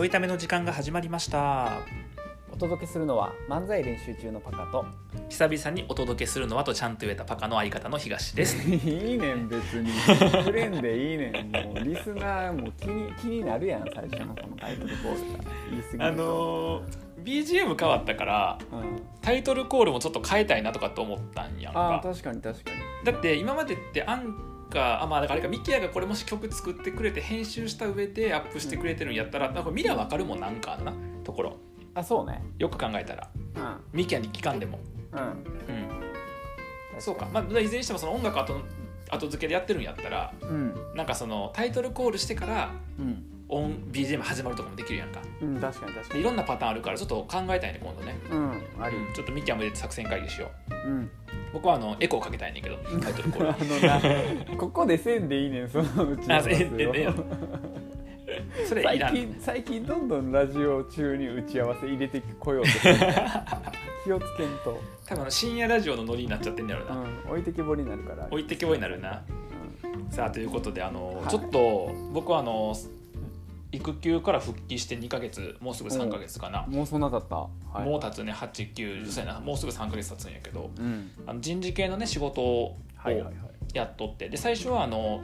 ょいための時間が始まりました。お届けするのは漫才練習中のパカと。久々にお届けするのはとちゃんと言えたパカの相方の東です。いいねん別に。フレンでいいねんもう。リスナーも気に 気になるやん最初のこのタイトルコールが言い過ぎるあのー BGM 変わったからうん、タイトルコールもちょっと変えたいなとかと思ったんやんか。あー確かに確かに。だって今までってアンカーあまあだからあれかミキヤがこれもし曲作ってくれて編集した上でアップしてくれてるんやったらなんか見りゃ分かるもんなんかあんなところ。あそうね。よく考えたら。うん。ミキヤに聞かんでも。うん。うん。そうか、まあ、いずれにしてもその音楽後後付けでやってるんやったらうん。なんかそのタイトルコールしてからうん音 BGM 始まるとかもできるやんか。うん確かに確かに。でいろんなパターンあるからちょっと考えたいね今度ね、うんありうんちょっとミキヤも入れて作戦会議しよう。うん。僕はあのエコーかけたいねんけどタイトルコール あのなここでせんでいいねんそのうちあええええそれい最近最近どんどんラジオ中に打ち合わせ入れてこようと。してる気をつけんと、多分深夜ラジオのノリになっちゃってんだろうな、うん、置いてけぼりになるから。置いてけぼりになるな。うん。さあということであの、はい。ちょっと僕はあの育休から復帰して2ヶ月もうすぐ3ヶ月かな、もうそんなだった、はい、もう経つね。89歳なもうすぐ3ヶ月経つんやけど。うん。あの人事系のね仕事をやっとって。で最初はあの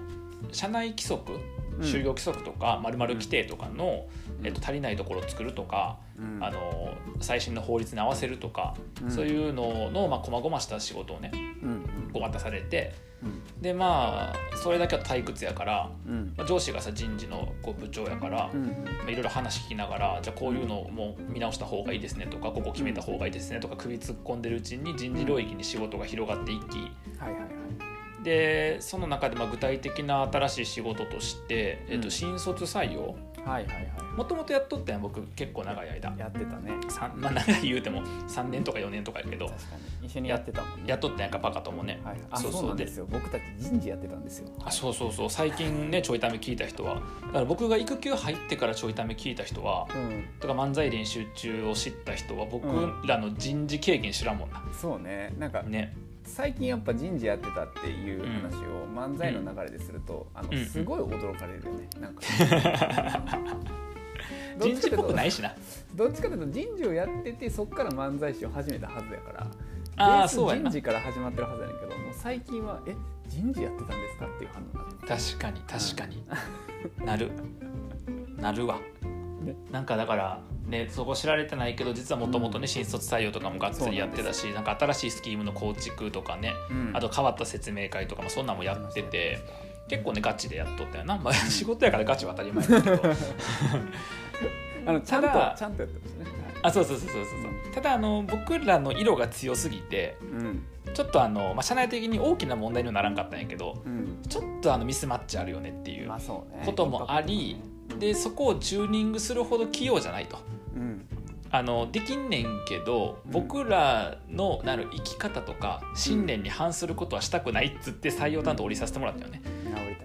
社内規則うん。就業規則とかまる規定とかの、うん。えっと、足りないところを作るとか、うん。あの最新の法律に合わせるとか、うん。そういうののまあ細々した仕事をねうんこう渡されてうん。でまあそれだけは退屈やから、うん。まあ、上司がさ人事のこう部長やから、うんまあ、いろいろ話聞きながらじゃあこういうのをもう見直した方がいいですねとかここ決めた方がいいですねとか首突っ込んでるうちに人事領域に仕事が広がっていき。はいはいはい。でその中でまあ具体的な新しい仕事として、えっと、うん。新卒採用はいはいはもともとやっとったんや僕結構長い間。いやってたね。まあ、長い言うても3年とか4年とかやけど。確かに一緒にやってたもんね。やっとったんやんかパカともね、はい、あそそうそう。うなんですよ。僕たち人事やってたんですよ。あそうそうそう。最近ねちょいため聞いた人は。だから僕が育休入ってからちょいため聞いた人はうん。とか漫才練習中を知った人は僕うん。らの人事経験知らんもんな、そうね。なんかね最近やっぱ人事やってたっていう話を漫才の流れですると、あうん。のすごい驚かれるよね、なんか。どっ人事っぽくないいしな。どっちかというと人事をやっててそっから漫才師を始めたはずやからあそう人事から始まってるはずやねんけどもう最近はえ人事やってたんですかっていう反応になって確かに確かに。なる。なるわ、ね。なんかだからねそこ知られてないけど実はもともとね新卒採用とかもがっつりやってたしなんか新しいスキームの構築とかねうん。あと変わった説明会とかもそんなんもやってて結構ねガチでやっとったよな、まあ、仕事やからガチは当たり前だけど。あのちゃんとちゃんとやってましたね、あそうそうそうそうそうそう。ただあの僕らの色が強すぎてうん。ちょっとあの、まあ、社内的に大きな問題にはならんかったんやけどうん。ちょっとあのミスマッチあるよねっていうこともありでそこをチューニングするほど器用じゃないと。うん。あのできんねんけどうん。僕らのなる生き方とか信念に反することはしたくないっつって採用担当降りさせてもらったよね。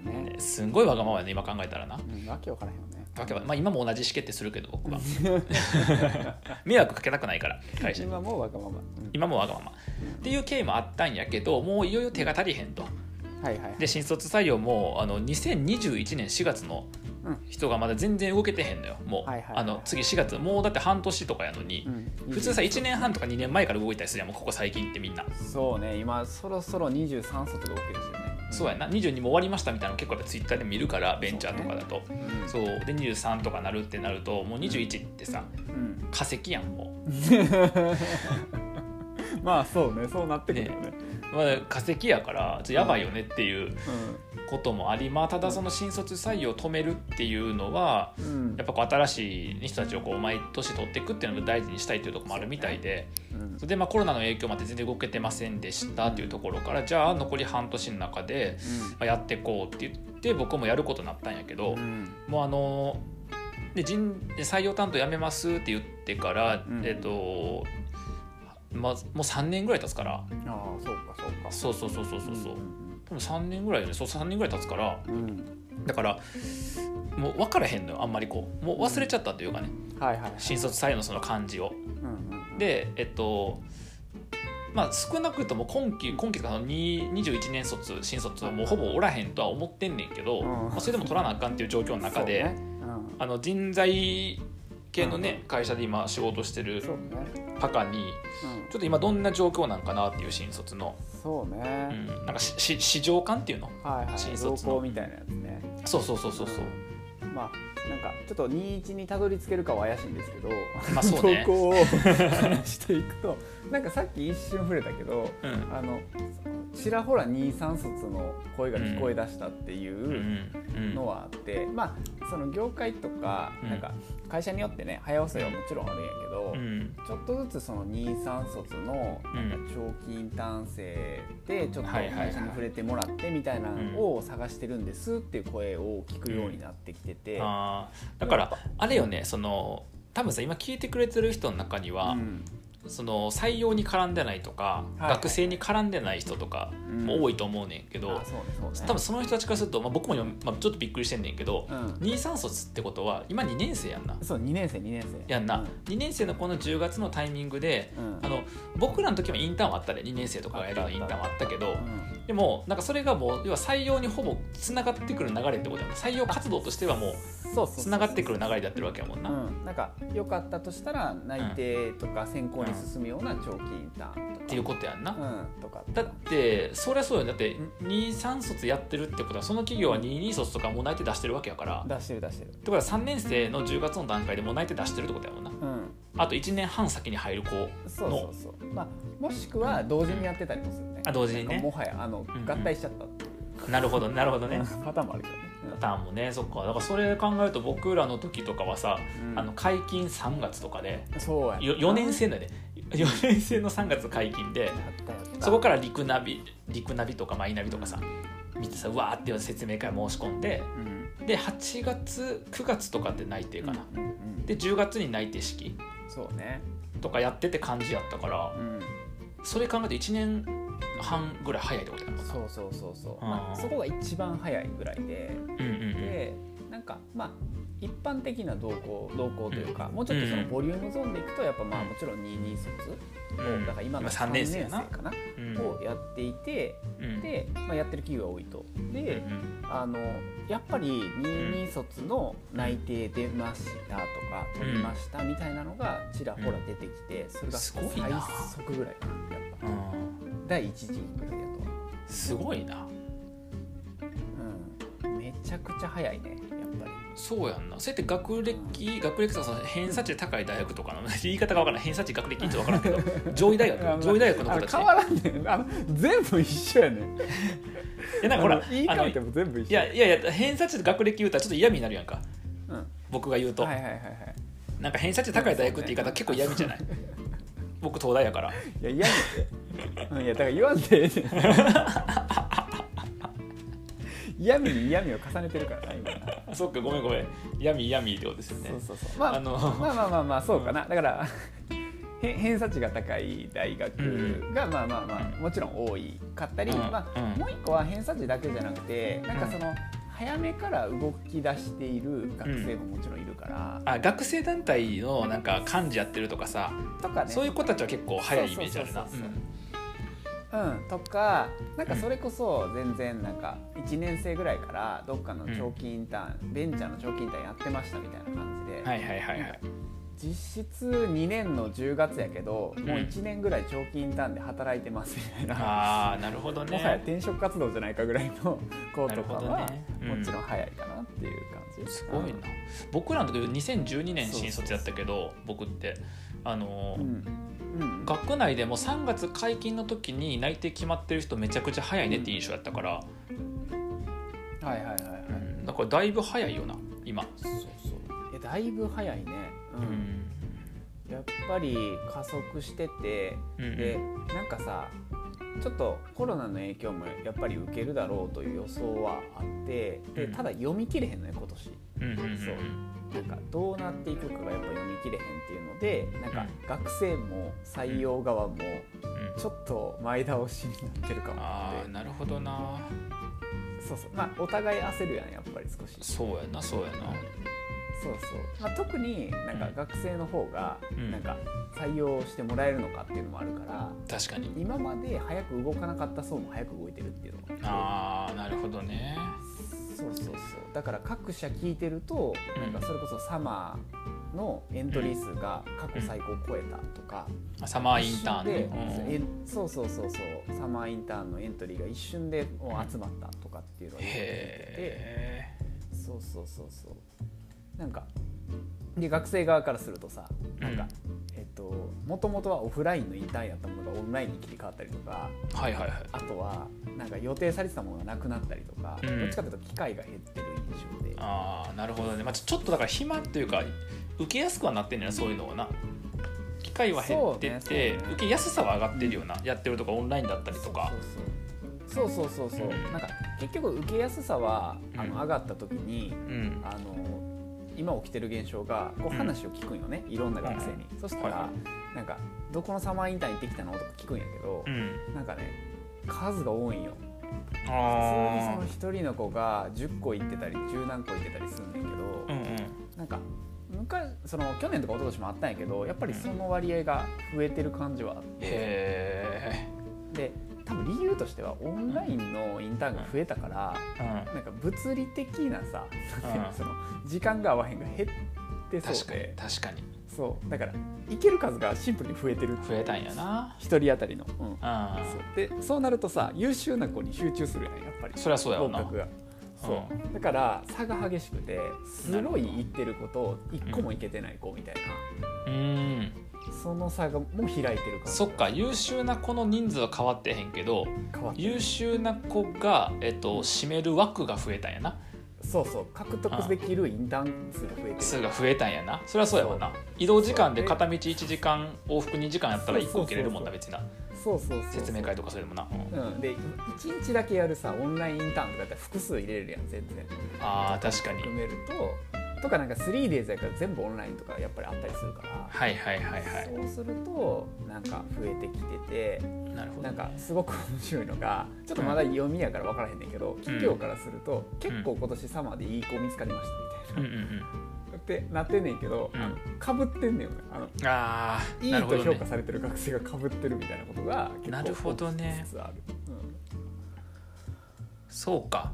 ね。すんごいわがままやね今考えたらな。うんわけわからへんよね。わけはまあ、今も同じ意思決定するけど僕は。迷惑かけたくないから会社に。今もわがまま、うん。今もわがまま。っていう経緯もあったんやけどもういよいよ手が足りへんと。はいはいはい。で新卒採用もあの2021年4月のうん人がまだ全然動けてへんのよ。もう、あの次4月もうだって半年とかやのに、うん。普通さ1年半とか2年前から動いたりするやん。もうここ最近ってみんな、そうね。今そろそろ23卒が OK ですよね。そうやな。22も終わりましたみたいなの結構ツイッターで見るからベンチャーとかだと。うん。そう,、で23とかなるってなるともう21ってさうん。化石やんも まあそうね。そうなってくるよね。う、まあ、化石やからやばいよねっていうこともありまあただその新卒採用を止めるっていうのはうん。うんやっぱこう新しい人たちをこう毎年取っていくっていうのを大事にしたいっていうところもあるみたいでうん。それでまあコロナの影響もあって全然動けてませんでしたっていうところからじゃあ残り半年の中でまあやっていこうって言って僕もやることになったんやけどうん。もうあので人で採用担当辞めますって言ってから、うん。えっとまあ、もう3年ぐらい経つから。ああそうかそうか。そうそうそうそうそうそう。うん多分3年ぐらいよねそう3年ぐらい経つからうん。だからもう分からへんのよあんまりこう。もう忘れちゃったというかね。はいはい新卒採用のその感じを。うんうんでえっとまあ少なくとも今期今期とかの2 21年卒新卒はもうほぼおらへんとは思ってんねんけど、うん。まあ、それでも取らなあかんっていう状況の中で、ね。うん。あの人材系のね、会社で今仕事してるパカにうん。ちょっと今どんな状況なんかなっていう新卒の、そうね、うん、なんかしし市場感っていうの？はいはい。新卒の。みたいなやつね。そうそうそうそうそう。まあなんかちょっと21にたどり着けるかは怪しいんですけど、まあそうね。投稿を話していくとなんかさっき一瞬触れたけどうん。あのちらほら23卒の声が聞こえ出したっていうのはあって、まあその業界とかうん。なんか会社によってね早遅いはもちろんあるんやけど、うん。ちょっとずつその23卒のうんなん。か長期インターン生でちょっと会社に触れてもらってみたいなのを探してるんですっていう声を聞くようになってきてて、だからあれよねその多分さ今聞いてくれてる人の中には、うんその採用に絡んでないとか、はい学生に絡んでない人とかも多いと思うねんけど、うねそうね。多分その人たちからすると、まあ、僕も今、まあ、ちょっとびっくりしてんねんけど、うん。23卒ってことは今2年生やんな。そう2年生2年生。やんな、2年生のこの10月のタイミングでうん、うんあの僕らの時もインターンはあったで2年生とかがやるようなインターンはあったけどうん。でもなんかそれがもう要は採用にほぼつながってくる流れってことやもん採用活動としてはもうつながってくる流れでやってるわけやもんな。うん、なんか良かったとしたら内定とか選考に進むような長期インターンとか、っていうことやんな。うん、とかだってそりゃそうよだって23卒やってるってことはその企業は22卒とかもう内定出してるわけやから。出してる出してる。ってことは3年生の10月の段階でもう内定出してるってことやもんな。うん。あと1年半先に入る子そうそうそう。まあもしくは同時にやってたりもするね。あ同時にね。もはやあのんうん。合体しちゃった。なるほどなるほどね。うん。パターンもあるけどね、パターンもねそっか。だからそれ考えると僕らの時とかはさ、うん。あの解禁3月とかでそうやよ4年生だね4年生の3月解禁でそこから陸ナビ陸ナビとかマイナビとかさ見てさうわーって説明会申し込んでうん。で8月9月とかって内定かな、うんうんうん。で10月に内定式そうね。とかやってて感じやったからうん。それ考えて1年半ぐらい早いってことやもんな。そうそうそうそう、まあ、そこが一番早いぐらいで。うんうんうん。でなんかまあ一般的な動向動向というか、もうちょっとそのうんボリュームゾーンでいくとやっぱまあもちろん22卒を、うん。だから今のまあ3 3年生かな、うん。をやっていてうん。で、まあ、やってる企業が多いと。で、うんあのやっぱり22卒の内定出ましたとか取りましたみたいなのがちらほら出てきてそれが最な。速ぐらいかなやっぱうん第一次だと。すごいな。うん、めちゃくちゃ早いねやっぱり。そうやんな。そうやって学歴学歴とかその偏差値高い大学とかの 言い方が分からない偏差値学歴いつ分からんけど 上位大学上位大学のあ子たち。の変わらんねん。あの全部一緒やねん。いやなんかほら言い換えても全部一緒いやいやいや偏差値と学歴言うたらちょっと嫌味になるやんか。うん。は僕が言うと、いはいはいはい。なんか偏差値高い大学って言い方結構嫌味じゃない？僕東大やから。いや嫌にって、うん、いやだから言わんでええねん。嫌味に嫌味を重ねてるからな今。そっかごめんごめん。嫌味嫌味ってことですよね。そうそうそう。まああのまあまあまあまあそうかな。だからへ偏差値が高い大学がまあまあまあもちろん多いかったり、うん。まあ、うん。もう一個は偏差値だけじゃなくてなんかその早めから動き出している学生ももちろんいるから、あ学生団体のなんか幹事やってるとかさ、とかね。そういう子たちは結構早いイメージあるな。そうん、とかなんかそれこそ全然なんか1年生ぐらいからどっかの長期インターン、ベンチャーの長期インターンやってましたみたいな感じで、はいはいはいはい。実質2年の10月やけどもう1年ぐらい長期インターンで働いてますみたいな、ああなるほどね。もはや転職活動じゃないかぐらいの子とかは、もちろん早いかなっていう感じすごいな。僕らの時2012年新卒やったけど僕ってあのーうん。うん。学内でも3月解禁の時に内定決まってる人めちゃくちゃ早いねって印象やったから、はいはいはいはい、うんだからだいぶ早いよな今、そうそう。いやだいぶ早いね。ううん、やっぱり加速しててうんでなんかさちょっとコロナの影響もやっぱり受けるだろうという予想はあってでうん。ただ読み切れへんのよ今年。うんうんうん。そうなんかどうなっていくかがやっぱ読み切れへんっていうのでなんか学生も採用側もうん。ちょっと前倒しになってるかもって。ああなるほどな。そうそう。まあお互い焦るやんやっぱり少し。そうやなそうやな。そうそう、まあ、特になんか学生の方がうん。なんか採用してもらえるのかっていうのもあるから確かに。今まで早く動かなかった層も早く動いてるっていうのがああなるほどねそうそうそう。だから各社聞いてるとうんなん。かそれこそサマのエントリー数が過去最高を超えたとか、サマーインターンで、ね、そうそうそうそうサマーインターンのエントリーが一瞬でもう集まったとかっていうのが言われてて。へそうそうそうそう。なんかで学生側からするとさなんか、えっともともとはオフラインのインターンやったものがオンラインに切り替わったりとかーはいはいはい。あとはなんか予定されてたものがなくなったりとか、うん。どっちかというと機会が減ってる印象で。ああなるほどね、まあ、ちょっとだから暇っていうか受けやすくはなってんねそういうのをな機会は減ってって、ねね。受けやすさは上がってるよな、やってるとかオンラインだったりとか。そうそう。そうそうそうそう、うん。なんか結局受けやすさはあのうん。上がった時に、うん。あの今起きてる現象がこううん話を聞くんよね、いろんな学生に、そしたら、はなんか「どこのサマーインターン行ってきたの?」とか聞くんやけど、うん。なんかね数が多いんよ。普通にそあの一人の子が10個行ってたり十何個行ってたりすんねんけど、あうんうん。なんか昔その去年とか一昨年もあったんやけどやっぱりその割合が増えてる感じはあって、多分理由としてはオンラインのインターンが増えたから、え、うん、なんか物理的なさ、うん。その時間が合わへんが減ってそう確かにで確かに。そうだから行ける数がシンプルに増えてる増えたんやな。一人当たりの、うん。あそう。でそうなるとさ優秀な子に集中するやんやっぱり。そりゃそうやろな。が。そう、だから差が激しくてすごい行ってる子と一個も行けてない子みたいな、うんその差がもう開いてるからそっか優秀な子の人数は変わってへんけど優秀な子が、えっと、占める枠が増えたんやな。そうそう。獲得できるインターン数が増えてる。数が増えたんやな。それはそうやわな。移動時間で片道1時間往復2時間やったら1個受けれるもんな別にな。そうそう説明会とかそれでもな、うん。うん、で1日だけやるさオンラインインターンとかやったら複数入れれるやん全然。あー確かに。含めるととかなんか 3days やから全部オンラインとかやっぱりあったりするから、はいはいはいはい。そうするとなんか増えてきててなるほど。なんかすごく面白いのがちょっとまだ読みやから分からへんねんけど、企業からすると、結構今年サマーでいい子見つかりましたみたいな、うんうんうん。ってなってんねんけど、うん。かぶってんねんあのああいいと評価されてる学生がかぶってるみたいなことが結構なるほどね。起きつつある、そうか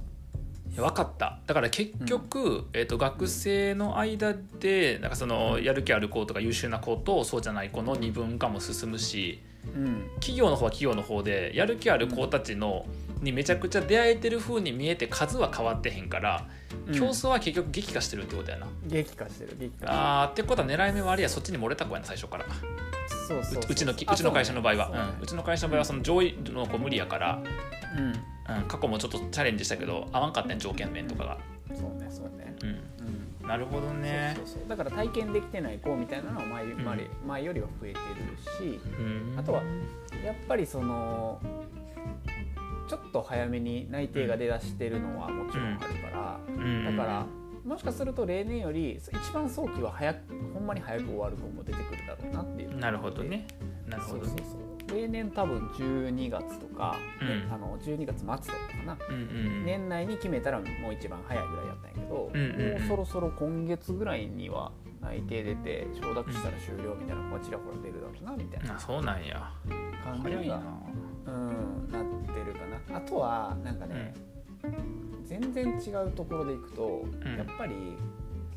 分かった。だから結局、えー、と学生の間でなんかそのやる気ある子とか優秀な子とそうじゃない子の二分化も進むしうん。うん企業の方は企業の方でやる気ある子たちのにめちゃくちゃ出会えてる風に見えて数は変わってへんから競争は結局激化してるってことやな、激化してる激化あーってことは狙い目はありやそっちに漏れた子やな最初からそうそうそう。ううちのうちの会社の場合は。そうん、うちの会社の場合はその上位の子無理やから、うんうん、過去もちょっとチャレンジしたけど合わんかったん条件面とかが、そうねそうね。うん、うん。なるほどね。そうそうそう。だから体験できてない子みたいなのは前,、ん。前前よりは増えてるしうん。あとはやっぱりそのちょっと早めに内定が出だしてるのはもちろんあるから、うん。だからもしかすると例年より一番早期は早くほんまに早く終わる子も出てくるだろうなっていう。なるほどね。なるほどね。そうそうそう例年多分12月とか、ねうん。あの12月末とかかな、うんうん年内に決めたらもう一番早いぐらいやったんやけど、うんうんうん。もうそろそろ今月ぐらいには内定出て承諾したら終了みたいなのがちらほら出るだろうなみたいな。あそうなんや。感じがな。うん、なってるかな。あとはなんかね、全然違うところでいくと、ん。やっぱり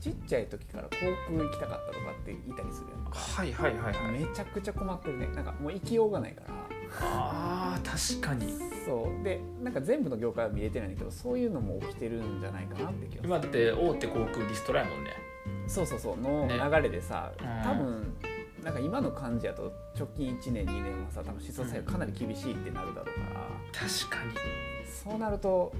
ちっちゃい時から航空行きたかったとかっていたりするやんか。はいはいはいはい。めちゃくちゃ困ってるねなんかもう行きようがないから。あー確かに。そう。でなんか全部の業界は見れてないんだけどそういうのも起きてるんじゃないかなって気がする。今だって大手航空リストラやもんね。そうそうそう。のね。流れでさ、うん。多分なんか今の感じやと直近1年2年はさ多分思想作用かなり厳しいってなるだろうから、確かに。そうなると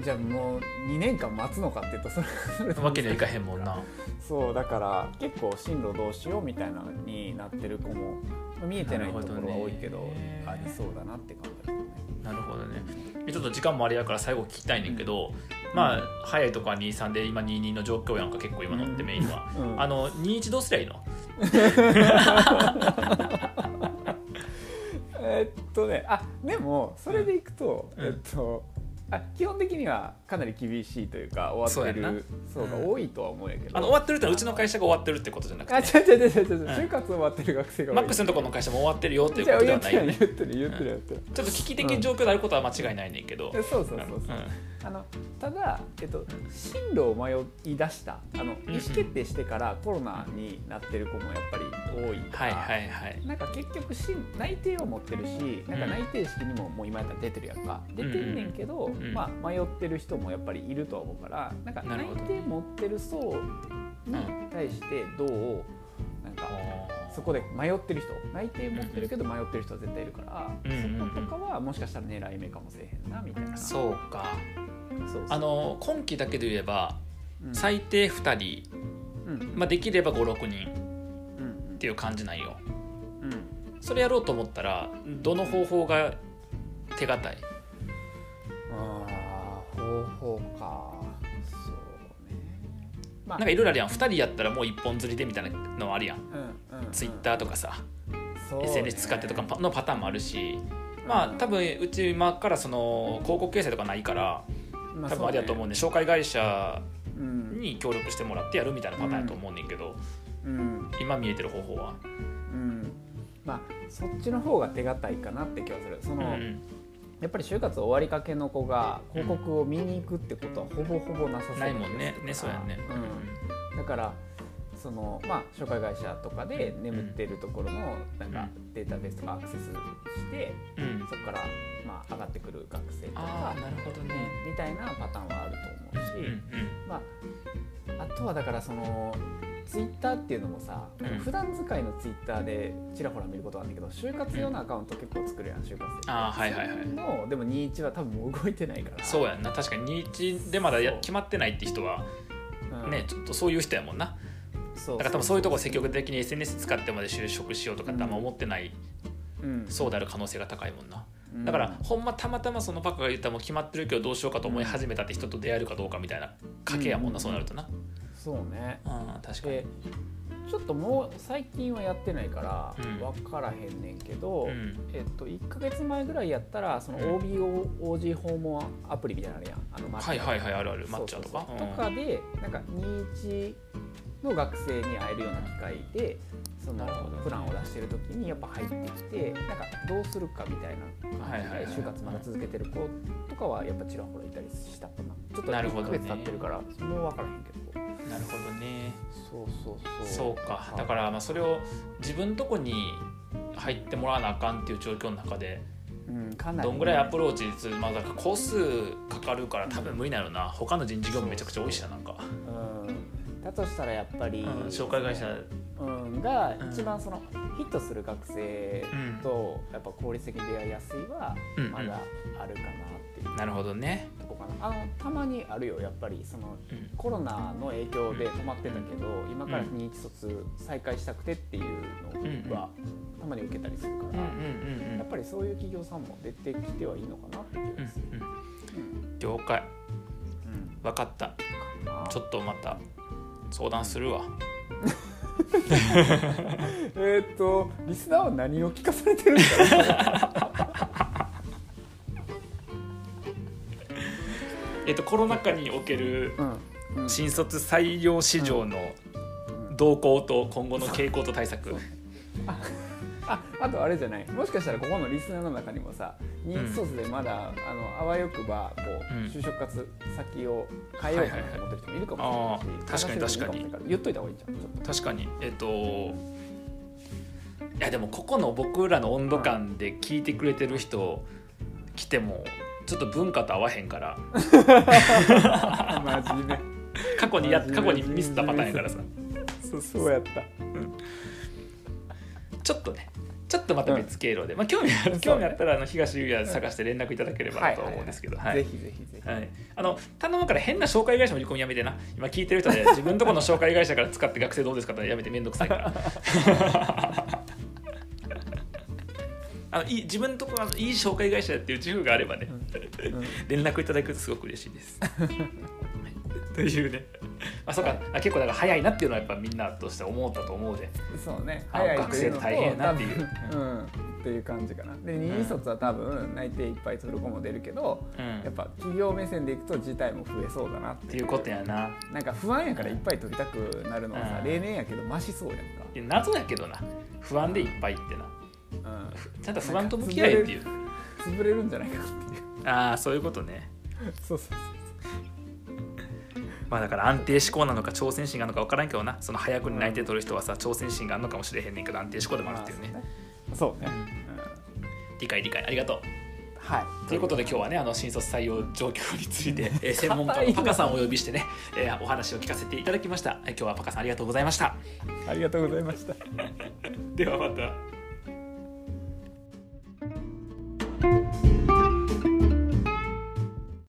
じゃあもう2年間待つのかっていうとそれそれわけにはいかへんもんな。そうだから結構進路どうしようみたいなのになってる子も見えてないところは多いけどね。ありそうだなって感じだね。なるほどね。ちょっと時間もあれやから最後聞きたいねんけど、まあ早いとこは23で今22の状況やんか結構今のってメインは、うん。あの21どうすりゃいいの？えっとねあでもそれでいくと、うん。えっとあ基本的にはかなり厳しいというか終わってそうが多いとは思うんやけど、あの終わってるってうちの会社が終わってるってことじゃなくあて。違う違う違う違う違う、ん就活終わってる学生がマックスのところの会社も終わってるよっていうことではないよね言ってる言ってる言ってる、ちょっと危機的状況であることは間違いないねんけど。そうそうそうそう、う。ん。あのただ、えっと、進路を迷い出したあのうん意思決定してからコロナになってる子もやっぱり多いから、はいはいはい。なんか結局し内定を持ってるしなんか内定式にももう今やったら出てるやんか。出てんねんけど、んまあ、迷ってる人もやっぱりいるとは思うからなんか内なるほど定持ってる層に対してどうなんかそこで迷ってる人。内定持ってるけど迷ってる人は絶対いるから、そことかはもしかしたら狙い目かもしれへんなみたいな。そうか。そうあの今期だけで言えばうん。最低2人、うん。まあ、できれば56人。うんっていう感じなんよ。それやろうと思ったらどの方法が手堅い？まなんかいろいろあるやん。2人やったらもう一本釣りでみたいなのあるやん。うんうんうん。ツイッターとかさ、ね。SNS 使ってとかのパターンもあるし。まあ多分うち今からその広告掲載とかないからま多分あれやと思うね。ね。紹介会社うんに協力してもらってやるみたいなパターンやと思うねんけど、うん。今見えてる方法は。うん。まあそっちの方が手堅いかなって気がする。その、うんやっぱり就活終わりかけの子が広告を見に行くってことはほぼほぼなさそうないもんね。ねそうやね。うん、だからそのまあ紹介会社とかで眠ってるところのなんかデータベースとかアクセスしてそこからまあ上がってくる学生とあかあなるほどうんね、みたいなパターンはあると思うし、うんうんまあ、あとはだからそのツイッターっていうのもさ、うん。普段使いのツイッターでちらほら見ることはあるんだけど就活用のアカウント結構作るやん就活生。ああはいはいはい。のでも21は多分もう動いてないから。そうやんな。確かに21でまだや決まってないって人はうん。ねちょっとそういう人やもんなだから多分そういうとこ積極的に SNS 使ってまで就職しようとかってあんま思ってない、うん。そうである可能性が高いもんな。うん。だから、ほんまたまたまそのパカが言ったもう決まってるけどどうしようかと思い始めたって人と出会えるかどうかみたいな賭けやもんな、うん。そうなるとな。そうね。あー確かに。でちょっともう最近はやってないからうん。分からへんねんけど、うん。えっと、1か月前ぐらいやったらその OBOG 訪問アプリみたいなのあるやん。あのマッチャはいはいはいあるある。マッチャーとか。とかでなんか21の学生に会えるような機会でそのプランを出してる時にやっぱ入ってきてなんかどうするかみたいな感じで就活まだ続けてる子とかはやっぱちらほらいたりしたかなちょっと1なるほどね。ヶ月経ってるからもう分からへんけど。なるほどね。そうそうそう。そうか。だからまあそれを自分とこに入ってもらわなあかんっていう状況の中でうんかなりどんぐらいアプローチするまあだからコースかかるから多分無理なのな。他の人事業務めちゃくちゃ多いしななんか、うんだとしたらやっぱり、うん紹介会社。うん、が一番そのヒットする学生うん。とやっぱ効率的に出会いやすいはうんうん。まだあるかなっていう。なるほどね、とこかな。あのたまにあるよやっぱり。そのうん。コロナの影響で止まってたけど今から認知卒再開したくてっていうのはたまに受けたりするから、うんうんうんやっぱりそういう企業さんも出てきてはいいのかなって気うんがする。うん了解。うん。分かった。ちょっとまた相談するわ。えーっとリスナーは何を聞かされてるんですかえっとコロナ禍における新卒採用市場の動向と今後の傾向と対策ああとあれじゃない？もしかしたらここのリスナーの中にもさ認知卒でまだ、あのあわよくばこう、うん。就職活先を変えようかなと思ってる人もいるかもしれないし、はいはい確かに話せる人もいるもしれないら言っといた方がいいじゃんちょっと。確かに。えっといやでもここの僕らの温度感で聞いてくれてる人来てもちょっと文化と合わへんから。マジで。過去にや過去にミスったパターンやからさ。そうそうやったちょっとねちょっとまた別経路で、まあ、興味ある興味あったらあの東優也探して連絡いただければなと思うんですけど、はい。ぜひぜひぜひ、はい、あの頼むから変な紹介会社の売り込みやめてな。今聞いてる人で 自分とこの紹介会社から使って学生どうですかってやめてめんどくさいから。あのいい自分とこのいい紹介会社っていう自負があればね、うん。連絡いただくとすごく嬉しいです。はいというね あそうか、結構だから早いなっていうのはやっぱみんなとして思ったと思うで。そうね。あ早い学生大変やなっていう。うん。っていう感じかな。で二次卒は多分内定いっぱい取る子も出るけど、うん。やっぱ企業目線でいくと事態も増えそうだなっってていうことやな。なんか不安やからいっぱい取りたくなるのはさ、うん。例年やけどマシそうやんか、いや謎やけどな。不安でいっぱいってな。うん、ちゃんと不安と向き合えっていう。潰れるんじゃないかっていう。ああそういうことね。そうそうまあだから安定志向なのか挑戦心があるのか分からんけどな。その早くに内定取る人はさ挑戦心があるのかもしれへんねんけど安定志向でもあるっていうね。そうね、うん。理解理解ありがとう。はい。ということで今日はねあの新卒採用状況について、えー 専門家のパカさんをお呼びしてね、えーお話を聞かせていただきました。えー今日はパカさんありがとうございました。ありがとうございました。ではまた